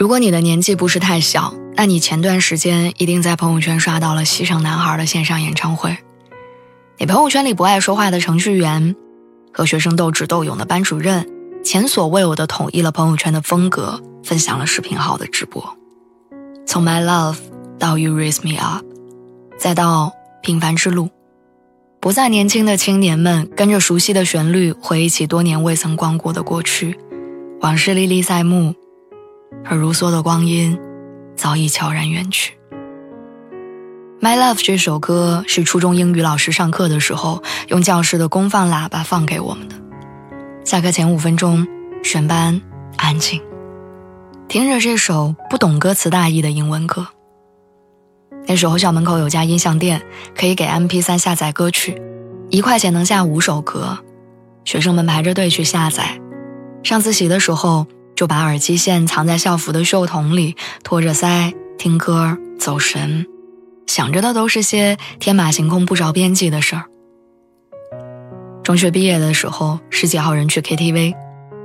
如果你的年纪不是太小，那你前段时间一定在朋友圈刷到了西城男孩的线上演唱会。你朋友圈里不爱说话的程序员，和学生斗智斗勇的班主任，前所未有的统一了朋友圈的风格，分享了视频号的直播。从 My Love 到 You Raise Me Up，再到平凡之路，不再年轻的青年们跟着熟悉的旋律，回忆起多年未曾光顾的过去，往事历历在目。而如梭的光阴，早已悄然远去。《My Love》这首歌是初中英语老师上课的时候用教室的公放喇叭放给我们的。下课前五分钟，全班安静，听着这首不懂歌词大意的英文歌。那时候校门口有家音像店，可以给 MP3 下载歌曲，一块钱能下五首歌。学生们排着队去下载。上自习的时候。就把耳机线藏在校服的袖筒里，托着腮听歌走神，想着的都是些天马行空、不着边际的事儿。中学毕业的时候，十几号人去 KTV，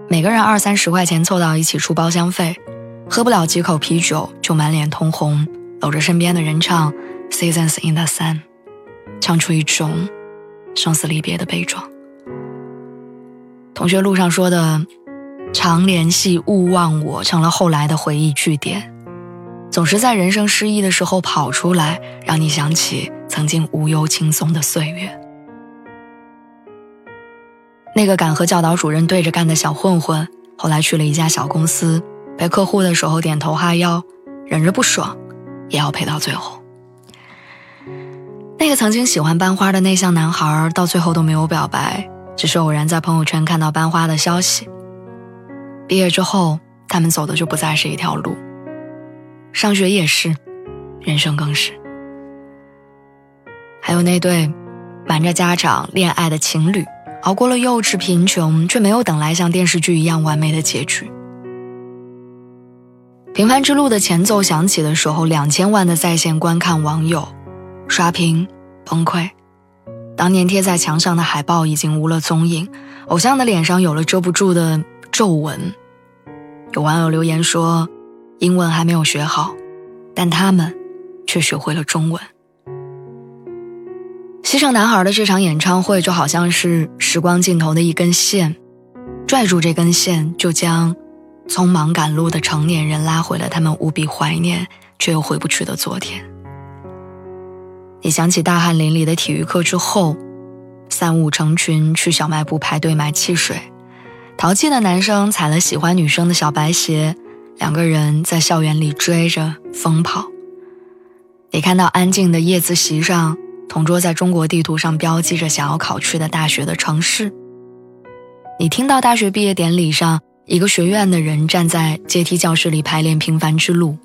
每个人二三十块钱凑到一起出包厢费，喝不了几口啤酒就满脸通红，搂着身边的人唱《Seasons in the Sun》，唱出一种生死离别的悲壮。同学路上说的。常联系，勿忘我，成了后来的回忆句点，总是在人生失意的时候跑出来，让你想起曾经无忧轻松的岁月。那个敢和教导主任对着干的小混混，后来去了一家小公司，陪客户的时候点头哈腰，忍着不爽，也要陪到最后。那个曾经喜欢班花的内向男孩，到最后都没有表白，只是偶然在朋友圈看到班花的消息。毕业之后，他们走的就不再是一条路。上学也是，人生更是。还有那对瞒着家长恋爱的情侣，熬过了幼稚贫穷，却没有等来像电视剧一样完美的结局。平凡之路的前奏响起的时候，两千万的在线观看网友刷屏崩溃。当年贴在墙上的海报已经无了踪影，偶像的脸上有了遮不住的。皱纹，有网友留言说，英文还没有学好，但他们却学会了中文。西城男孩的这场演唱会就好像是时光尽头的一根线，拽住这根线，就将匆忙赶路的成年人拉回了他们无比怀念却又回不去的昨天。你想起大汗淋漓的体育课之后，三五成群去小卖部排队买汽水。淘气的男生踩了喜欢女生的小白鞋，两个人在校园里追着疯跑。你看到安静的夜自习上，同桌在中国地图上标记着想要考去的大学的城市。你听到大学毕业典礼上，一个学院的人站在阶梯教室里排练《平凡之路》，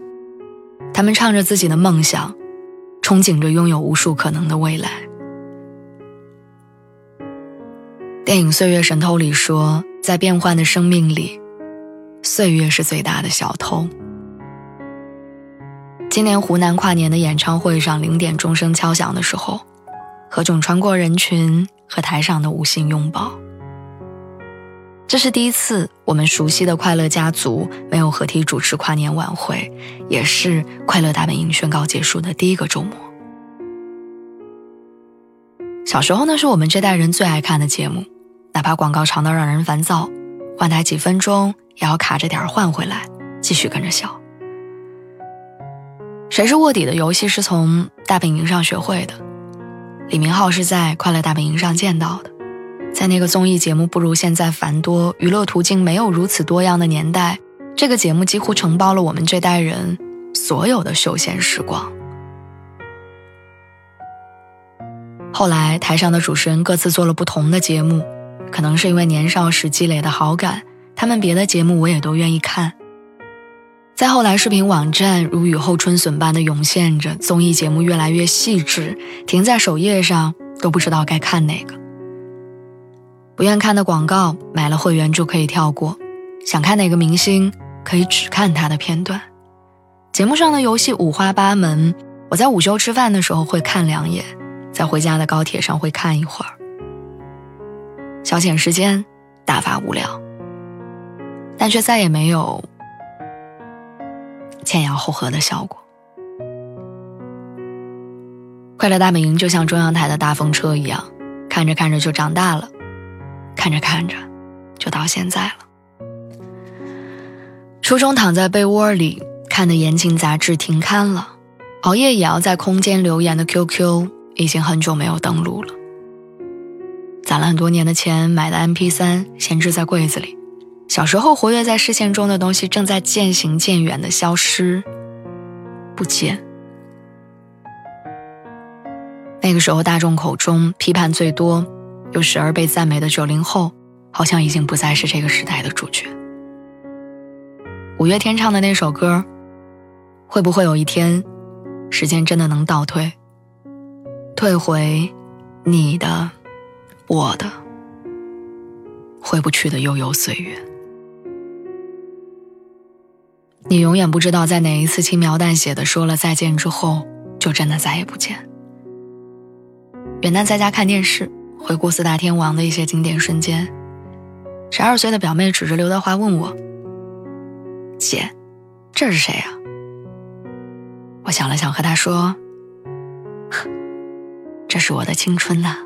他们唱着自己的梦想，憧憬着拥有无数可能的未来。电影《岁月神偷》里说。在变幻的生命里，岁月是最大的小偷。今年湖南跨年的演唱会上，零点钟声敲响的时候，何炅穿过人群和台上的无心拥抱。这是第一次，我们熟悉的快乐家族没有合体主持跨年晚会，也是《快乐大本营》宣告结束的第一个周末。小时候，那是我们这代人最爱看的节目。哪怕广告长到让人烦躁，换台几分钟也要卡着点换回来，继续跟着笑。谁是卧底的游戏是从大本营上学会的，李明浩是在快乐大本营上见到的。在那个综艺节目不如现在繁多、娱乐途径没有如此多样的年代，这个节目几乎承包了我们这代人所有的休闲时光。后来台上的主持人各自做了不同的节目。可能是因为年少时积累的好感，他们别的节目我也都愿意看。再后来，视频网站如雨后春笋般的涌现着，综艺节目越来越细致，停在首页上都不知道该看哪个。不愿看的广告，买了会员就可以跳过；想看哪个明星，可以只看他的片段。节目上的游戏五花八门，我在午休吃饭的时候会看两眼，在回家的高铁上会看一会儿，消遣时间，大发无聊，但却再也没有。前仰后合的效果。快乐大本营就像中央台的大风车一样，看着看着就长大了，看着看着就到现在了。初中躺在被窝里看的言情杂志停刊了，熬夜也要在空间留言的 QQ 已经很久没有登录了。攒了很多年的钱买的 MP3 闲置在柜子里。小时候活跃在视线中的东西，正在渐行渐远的消失，不见。那个时候，大众口中批判最多，又时而被赞美的九零后，好像已经不再是这个时代的主角。五月天唱的那首歌，会不会有一天，时间真的能倒退，退回你的、我的、回不去的悠悠岁月？你永远不知道，在哪一次轻描淡写的说了再见之后，就真的再也不见。元旦在家看电视，回顾四大天王的一些经典瞬间。十二岁的表妹指着刘德华问我：“姐，这是谁呀？”我想了想，和她说：“ 这是我的青春呐。”